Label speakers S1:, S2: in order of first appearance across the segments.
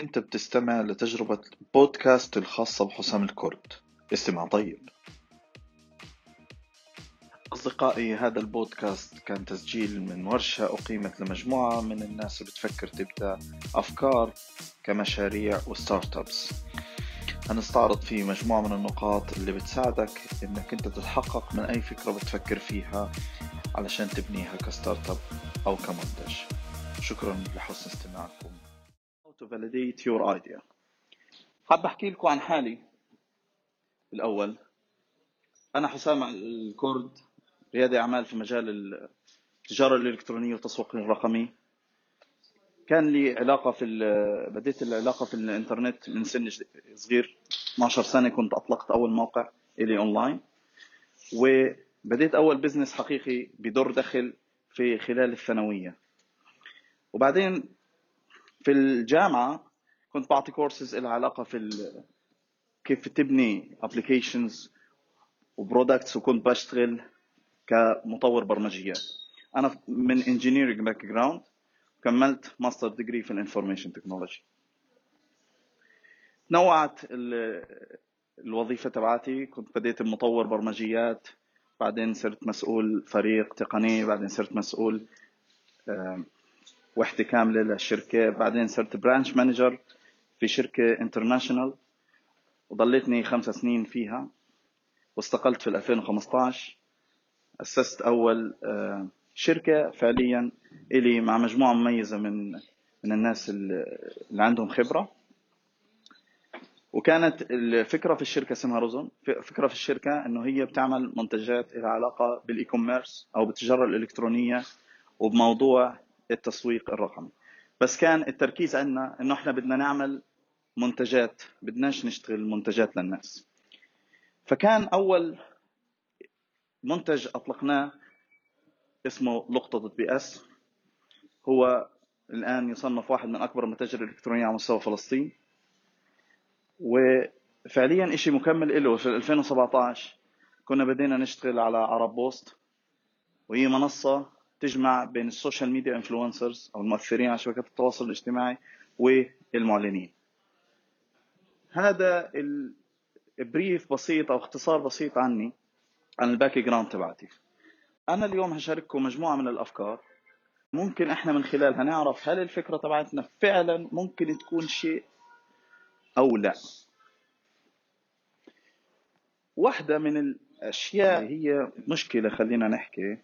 S1: أنت بتستمع لتجربة البودكاست الخاصة بحسام الكرد استمع طيب. أصدقائي هذا البودكاست كان تسجيل من ورشة أقيمت لمجموعة من الناس اللي بتفكر تبدأ أفكار كمشاريع و startups. هنستعرض فيه مجموعة من النقاط اللي بتساعدك إنك أنت تتحقق من أي فكرة بتفكر فيها علشان تبنيها ك startup أو كمنتج. شكرا لحسن استماعكم. To validate your idea. حاب أحكي لكم عن حالي الأول. أنا حسام الكرد ريادي أعمال في مجال التجارة الإلكترونية والتسويق الرقمي. كان لي علاقة في بديت العلاقة في الإنترنت من سن صغير 12 سنة كنت أطلقت أول موقع إلي أونلاين. وبديت أول business حقيقي بدور دخل في خلال الثانوية. وبعدين في الجامعة كنت بعطي كورسز لها علاقة في كيف تبني applications و products وكنت بشتغل كمطور برمجيات أنا من engineering background كملت master degree في ال information technology نوعت الوظيفة تبعتي كنت بديت بمطور برمجيات بعدين صرت مسؤول فريق تقني بعدين صرت مسؤول وحده كامله للشركة. بعدين صرت branch manager في شركة international وضليتني خمس سنين فيها. واستقلت في 2015 أسست أول آه، شركة فعليا إلي مع مجموعة مميزة من من الناس اللي عندهم خبرة. وكانت الفكرة في الشركة اسمها روزون فكرة في الشركة إنه هي بتعمل منتجات لها علاقة بال e-commerce أو بالتجارة الإلكترونية وبموضوع التسويق الرقمي. بس كان التركيز عندنا إنه إحنا بدنا نعمل منتجات بدناش نشتغل منتجات للناس. فكان أول منتج أطلقناه اسمه لقطه بي إس. هو الآن يصنف واحد من أكبر المتاجر الإلكترونية على مستوى فلسطين. وفعليا شيء مكمل له في 2017 كنا بدينا نشتغل على عرب بوست. وهي منصة تجمع بين ال social media influencers أو المؤثرين على شبكات التواصل الاجتماعي والمعلنين. هذا ال brief بسيط أو اختصار بسيط عني عن ال background تبعتي. أنا اليوم هشارككم مجموعة من الأفكار. ممكن إحنا من خلالها نعرف هل الفكرة تبعتنا فعلا ممكن تكون شيء أو لا. واحدة من الأشياء هي مشكلة خلينا نحكي.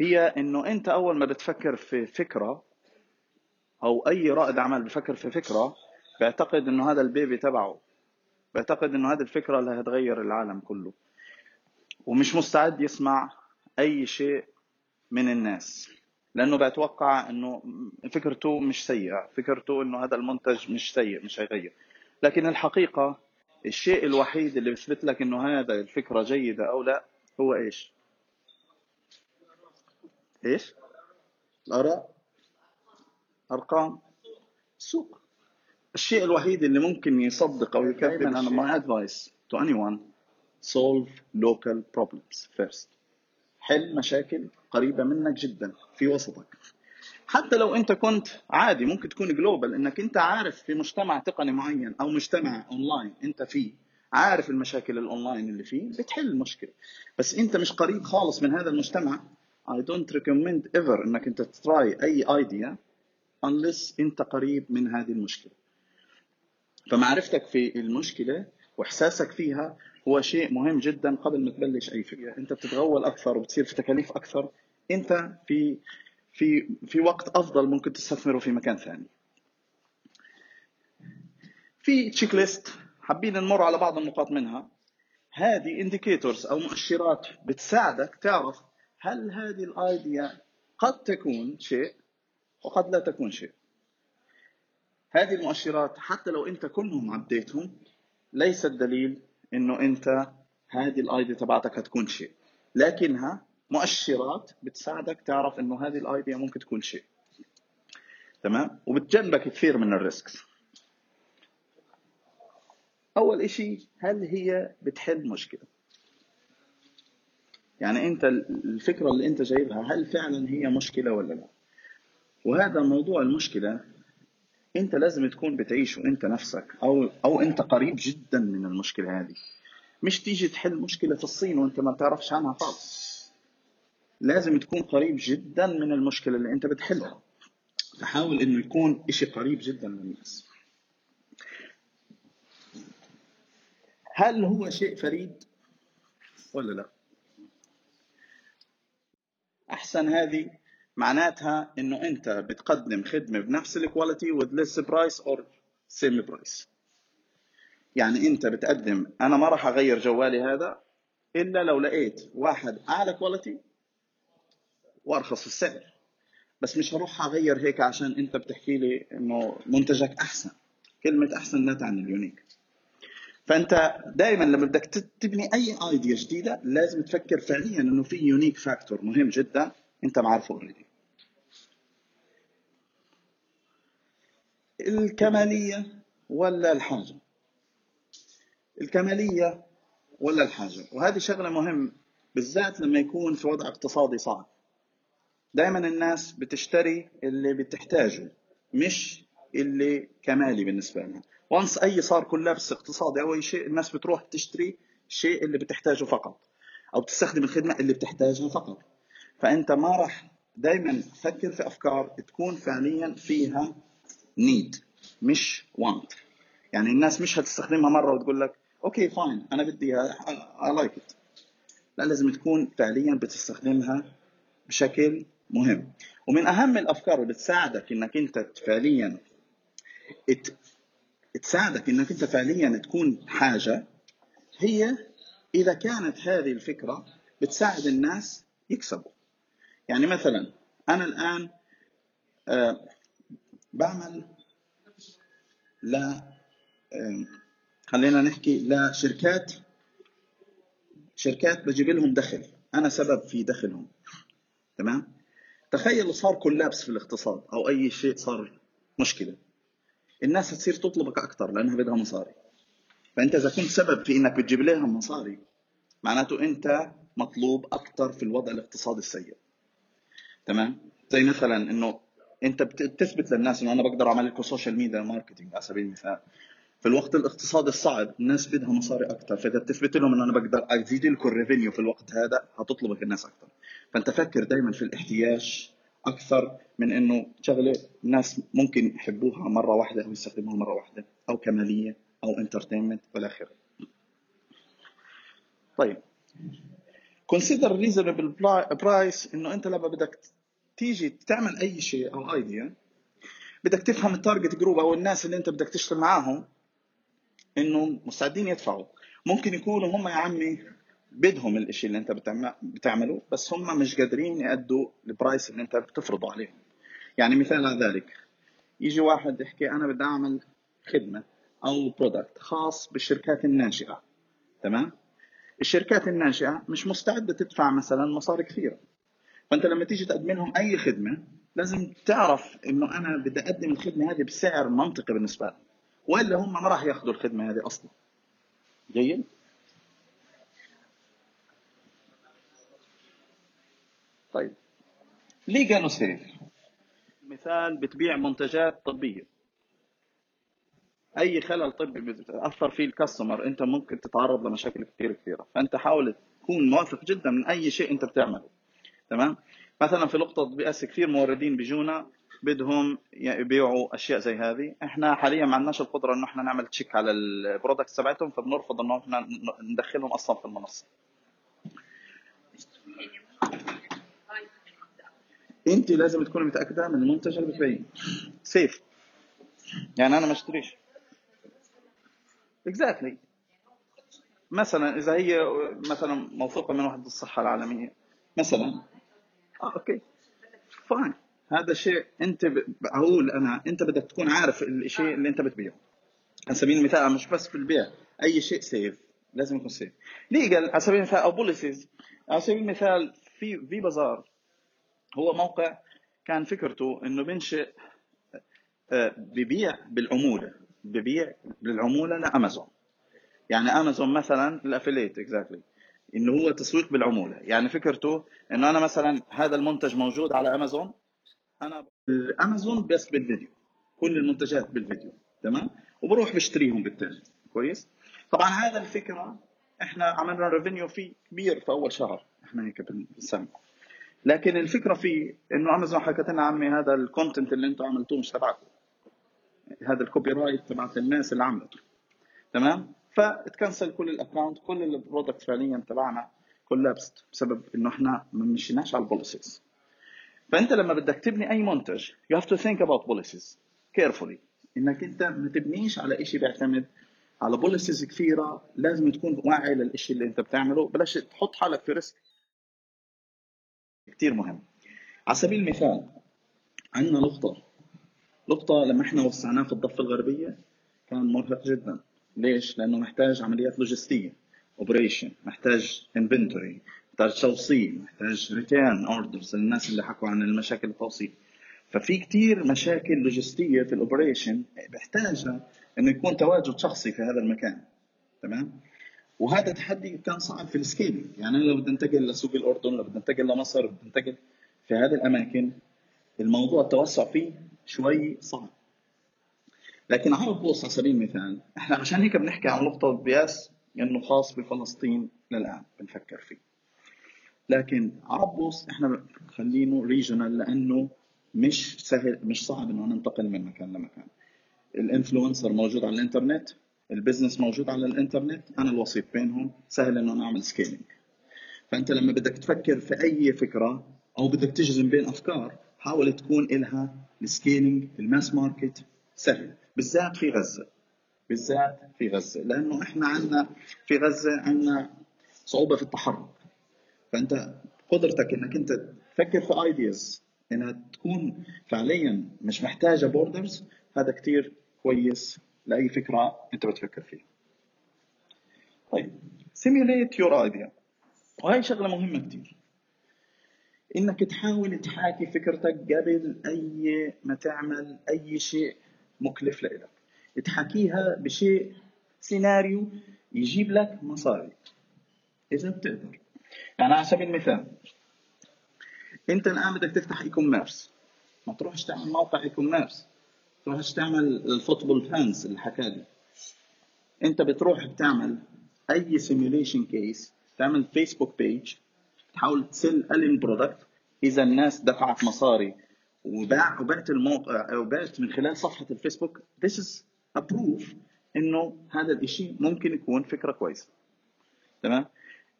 S1: هي إنه أنت أول ما بتفكر في فكرة أو أي رائد أعمال بفكر في فكرة بيعتقد إنه هذا ال baby تبعه. بيعتقد إنه هذه الفكرة اللي هتغير العالم كله. ومش مستعد يسمع أي شيء من الناس. لأنه بيتوقع إنه فكرته مش سيئة. فكرته إنه هذا المنتج مش سيء مش هيغير. لكن الحقيقة الشيء الوحيد اللي بيثبت لك إنه هذا الفكرة جيدة أو لا هو إيش؟ إيش؟ الأراء أرقام السوق الشيء الوحيد اللي ممكن يصدق أو يكذب أنا my advice to anyone solve local problems first. حل مشاكل قريبة منك جدا في وسطك. حتى لو أنت كنت عادي ممكن تكون global إنك أنت عارف في مجتمع تقني معين أو مجتمع اونلاين أنت فيه عارف المشاكل الاونلاين اللي فيه بتحل المشكلة. بس أنت مش قريب خالص من هذا المجتمع I don't recommend ever إنك أنت try أي idea unless أنت قريب من هذه المشكلة. فمعرفتك في المشكلة وإحساسك فيها هو شيء مهم جدا قبل ما تبلش أي فكرة. أنت بتتغول أكثر وبتصير في تكاليف أكثر. أنت في في في وقت أفضل ممكن تستثمره في مكان ثاني. في checklist حابين نمر على بعض النقاط منها. هذه indicators أو مؤشرات بتساعدك تعرف هل هذه ال idea قد تكون شيء وقد لا تكون شيء؟ هذه المؤشرات حتى لو انت كلهم عديتهم ليست دليل إنه انت هذه ال idea تبعتك هتكون شيء. لكنها مؤشرات بتساعدك تعرف إنه هذه ال idea ممكن تكون شيء. تمام؟ وبتجنبك كثير من ال risks. أول إشي هل هي بتحل مشكلة؟ يعني أنت الفكرة اللي أنت جايبها هل فعلا هي مشكلة ولا لا؟ وهذا موضوع المشكلة أنت لازم تكون بتعيشه أنت نفسك أو أو أنت قريب جدا من المشكلة هذه. مش تيجي تحل مشكلة في الصين وأنت ما بتعرفش عنها خالص. لازم تكون قريب جدا من المشكلة اللي أنت بتحلها. فحاول إنه يكون إشي قريب جدا من الناس. هل هو شيء فريد ولا لا؟ أحسن هذه معناتها إنه أنت بتقدم خدمة بنفس ال quality with less price or same price. يعني أنت بتقدم أنا ما راح أغير جوالي هذا إلا لو لقيت واحد أعلى quality وأرخص السعر. بس مش هروح أغير هيك عشان أنت بتحكي لي إنه منتجك أحسن. كلمة أحسن لا تعني ال unique. فأنت دائما لما بدك تبني أي idea جديدة لازم تفكر فعليا إنه في unique factor مهم جدا. انت معرفه already الكمالية ولا الحاجة الكمالية ولا الحاجة وهذه شغلة مهم بالذات لما يكون في وضع اقتصادي صعب. دائما الناس بتشتري اللي بتحتاجه مش اللي كمالي بالنسبة لها. once أي صار collapse اقتصادي أو أي شيء الناس بتروح تشتري الشيء اللي بتحتاجه فقط أو تستخدم الخدمة اللي بتحتاجها فقط. فأنت ما راح دائما فكر في أفكار تكون فعليا فيها need مش want يعني الناس مش هتستخدمها مرة وتقول لك okay fine أنا بدي I like it لا لازم تكون فعليا بتستخدمها بشكل مهم. ومن أهم الأفكار اللي بتساعدك إنك أنت فعليا تساعدك إنك أنت فعليا تكون حاجة هي إذا كانت هذه الفكرة بتساعد الناس يكسبوا. يعني مثلا أنا الآن آه، بعمل ل آه، خلينا نحكي لشركات شركات بجيب لهم دخل. أنا سبب في دخلهم. تمام؟ تخيل صار collapse في الاقتصاد أو أي شيء صار مشكلة. الناس تصير تطلبك أكثر لأنها بدها مصاري. فأنت إذا كنت سبب في إنك بتجيب لهم مصاري معناته أنت مطلوب أكثر في الوضع الاقتصادي السيء. تمام؟ زي مثلا إنه أنت بتثبت للناس إنه أنا بقدر أعمل لكم social media marketing على سبيل المثال. في الوقت الاقتصادي الصعب الناس بدها مصاري أكثر فإذا بتثبت لهم إنه أنا بقدر أزيد لكم ال revenue في الوقت هذا هتطلبك الناس أكثر فأنت فكر دائما في الاحتياج أكثر من إنه شغلة الناس ممكن يحبوها مرة واحدة أو يستخدموها مرة واحدة أو كمالية أو entertainment والى آخره. طيب. Consider reasonable price إنه أنت لما بدك تيجي تعمل أي شيء أو idea بدك تفهم ال target group أو الناس اللي أنت بدك تشتغل معاهم إنه مستعدين يدفعوا. ممكن يكونوا هم يا عمي بدهم الإشي اللي أنت بتعمله بس هم مش قادرين يأدوا ال price اللي أنت بتفرضه عليهم. يعني مثال على ذلك يجي واحد يحكي أنا بدي أعمل خدمة أو product خاص بالشركات الناشئه تمام؟ الشركات الناشئه مش مستعدة تدفع مثلا مصاري كثيرة. فأنت لما تيجي تقدم لهم أي خدمة لازم تعرف إنه أنا بدي أقدم الخدمة هذه بسعر منطقي بالنسبة لهم وإلا هم ما راح يأخذوا الخدمة هذه أصلا. جيد؟ طيب. ليه سيف مثال بتبيع منتجات طبية. أي خلل طبي بتاثر فيه الكاستمر أنت ممكن تتعرض لمشاكل كثير كثيرة. فأنت حاول تكون واثق جدا من أي شيء أنت بتعمله. تمام؟ مثلا في لقطة PS كثير موردين بيجونا بدهم يبيعوا أشياء زي هذه. إحنا حاليا ما عندناش القدرة إنه إحنا نعمل check على ال products تبعتهم فبنرفض إنه إحنا ندخلهم أصلا في المنصة. أنت لازم تكوني متأكدة من المنتج اللي بتبيعيه. safe يعني أنا ما اشتريش. exactly مثلا إذا هي مثلا موثوقة من وحدة الصحة العالمية. مثلا. آه okay. fine هذا شيء أنت بقول أنا أنت بدك تكون عارف الشيء اللي أنت بتبيعه. على سبيل المثال مش بس في البيع أي شيء safe لازم يكون safe legal على سبيل المثال أو policies على سبيل المثال في في بازار. هو موقع كان فكرته إنه بينشئ آه، ببيع بالعمولة. ببيع بالعمولة لأمازون. يعني أمازون مثلا ال affiliate exactly إنه هو تسويق بالعمولة. يعني فكرته إنه أنا مثلا هذا المنتج موجود على أمازون أنا أمازون بس بالفيديو كل المنتجات بالفيديو تمام؟ وبروح بشتريهم بالتالي كويس؟ طبعا هذا الفكرة إحنا عملنا revenue فيه كبير في أول شهر إحنا هيك بنسمي لكن الفكرة فيه إنه أمازون حكت لنا عمي هذا ال content اللي أنتم عملتوه مش تبعكم. هذا ال copyright تبعت الناس اللي عملته. تمام؟ فتكنسل كل ال account كل ال product فعليا تبعنا collapsed بسبب إنه إحنا ما مشيناش على ال policies فأنت لما بدك تبني أي منتج you have to think about policies carefully. إنك أنت ما تبنيش على شيء بيعتمد على policies كثيرة لازم تكون واعي للشيء اللي أنت بتعمله. بلاش تحط حالك في risk كثير مهم. على سبيل المثال عندنا لقطه لقطه لما إحنا وسعناه في الضفة الغربية كان مرهق جدا. ليش؟ لأنه محتاج عمليات لوجستية operation محتاج inventory محتاج توصيل محتاج return orders للناس اللي حكوا عن المشاكل التوصيل. ففي كتير مشاكل لوجستية في ال operation بيحتاجها إنه يكون تواجد شخصي في هذا المكان. تمام؟ وهذا تحدي كان صعب في ال scale. يعني أنا لو بدي انتقل لسوق الأردن لو بدي انتقل لمصر بدي انتقل في هذه الأماكن الموضوع التوسع فيه شوي صعب. لكن عرب بوص على سبيل المثال إحنا عشان هيك بنحكي عن لقطة PS إنه خاص بفلسطين للآن بنفكر فيه. لكن عرب بوص إحنا خلينه regional لأنه مش سهل مش صعب إنه ننتقل من مكان لمكان. ال influencer موجود على الإنترنت ال business موجود على الإنترنت أنا الوسيط بينهم سهل إنه نعمل scaling فأنت لما بدك تفكر في أي فكرة أو بدك تجزم بين أفكار حاول تكون إلها ال scaling ال mass market سهل بالذات في غزة بالذات في غزة لأنه إحنا عندنا في غزة عندنا صعوبة في التحرك. فأنت قدرتك إنك أنت تفكر في ideas إنها تكون فعليا مش محتاجة borders هذا كتير كويس لأي فكرة أنت بتفكر فيها. طيب simulate your idea. وهي شغلة مهمة كتير. إنك تحاول تحاكي فكرتك قبل أي ما تعمل أي شيء مكلف لإلك. تحكيها بشيء سيناريو يجيب لك مصاري إذا بتقدر. يعني على سبيل المثال أنت الآن بدك تفتح e-commerce ما تروحش تعمل موقع e-commerce تروحش تعمل ال football fans اللي حكى لي أنت بتروح بتعمل أي simulation case تعمل فيسبوك page تحاول تسل الين product إذا الناس دفعت مصاري وباع وبعت الموقع وبعت من خلال صفحة الفيسبوك. Is a proof إنه هذا الشيء ممكن يكون فكرة كويسة. تمام؟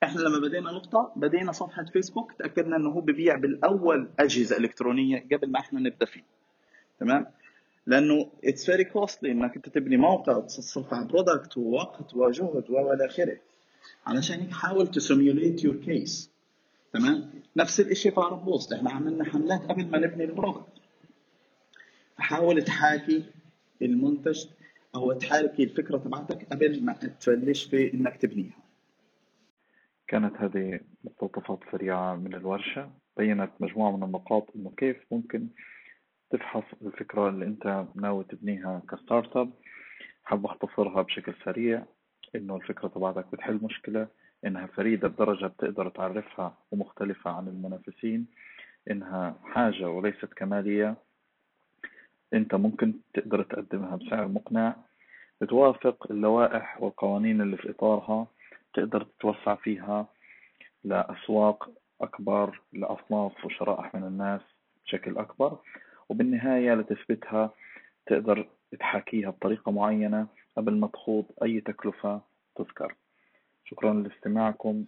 S1: إحنا لما بدينا نقطة بدينا صفحة فيسبوك تأكدنا إنه هو ببيع بالأول أجهزة إلكترونية قبل ما إحنا نبدأ فيه. تمام؟ لأنه it's very costly إنك أنت تبني موقع وتصرف على product ووقت وجهد وإلى آخره. علشان هيك حاول ت simulate your case تمام؟ نفس الشيء في عرب بوست إحنا عملنا حملات قبل ما نبني ال product حاول تحاكي المنتج أو تحاكي الفكرة تبعتك قبل ما تبلش في إنك تبنيها.
S2: كانت هذه مقتطفات سريعة من الورشة. بينت مجموعة من النقاط إنه كيف ممكن تفحص الفكرة اللي أنت ناوي تبنيها ك startup حاب أختصرها بشكل سريع إنه الفكرة تبعتك بتحل مشكلة. إنها فريدة بدرجة بتقدر تعرفها ومختلفة عن المنافسين إنها حاجة وليست كمالية. أنت ممكن تقدر تقدمها بسعر مقنع. بتوافق اللوائح والقوانين اللي في إطارها. تقدر تتوسع فيها لأسواق أكبر لأصناف وشرائح من الناس بشكل أكبر. وبالنهاية لتثبتها تقدر تحاكيها بطريقة معينة قبل ما تخوض أي تكلفة تذكر. شكرا لاستماعكم.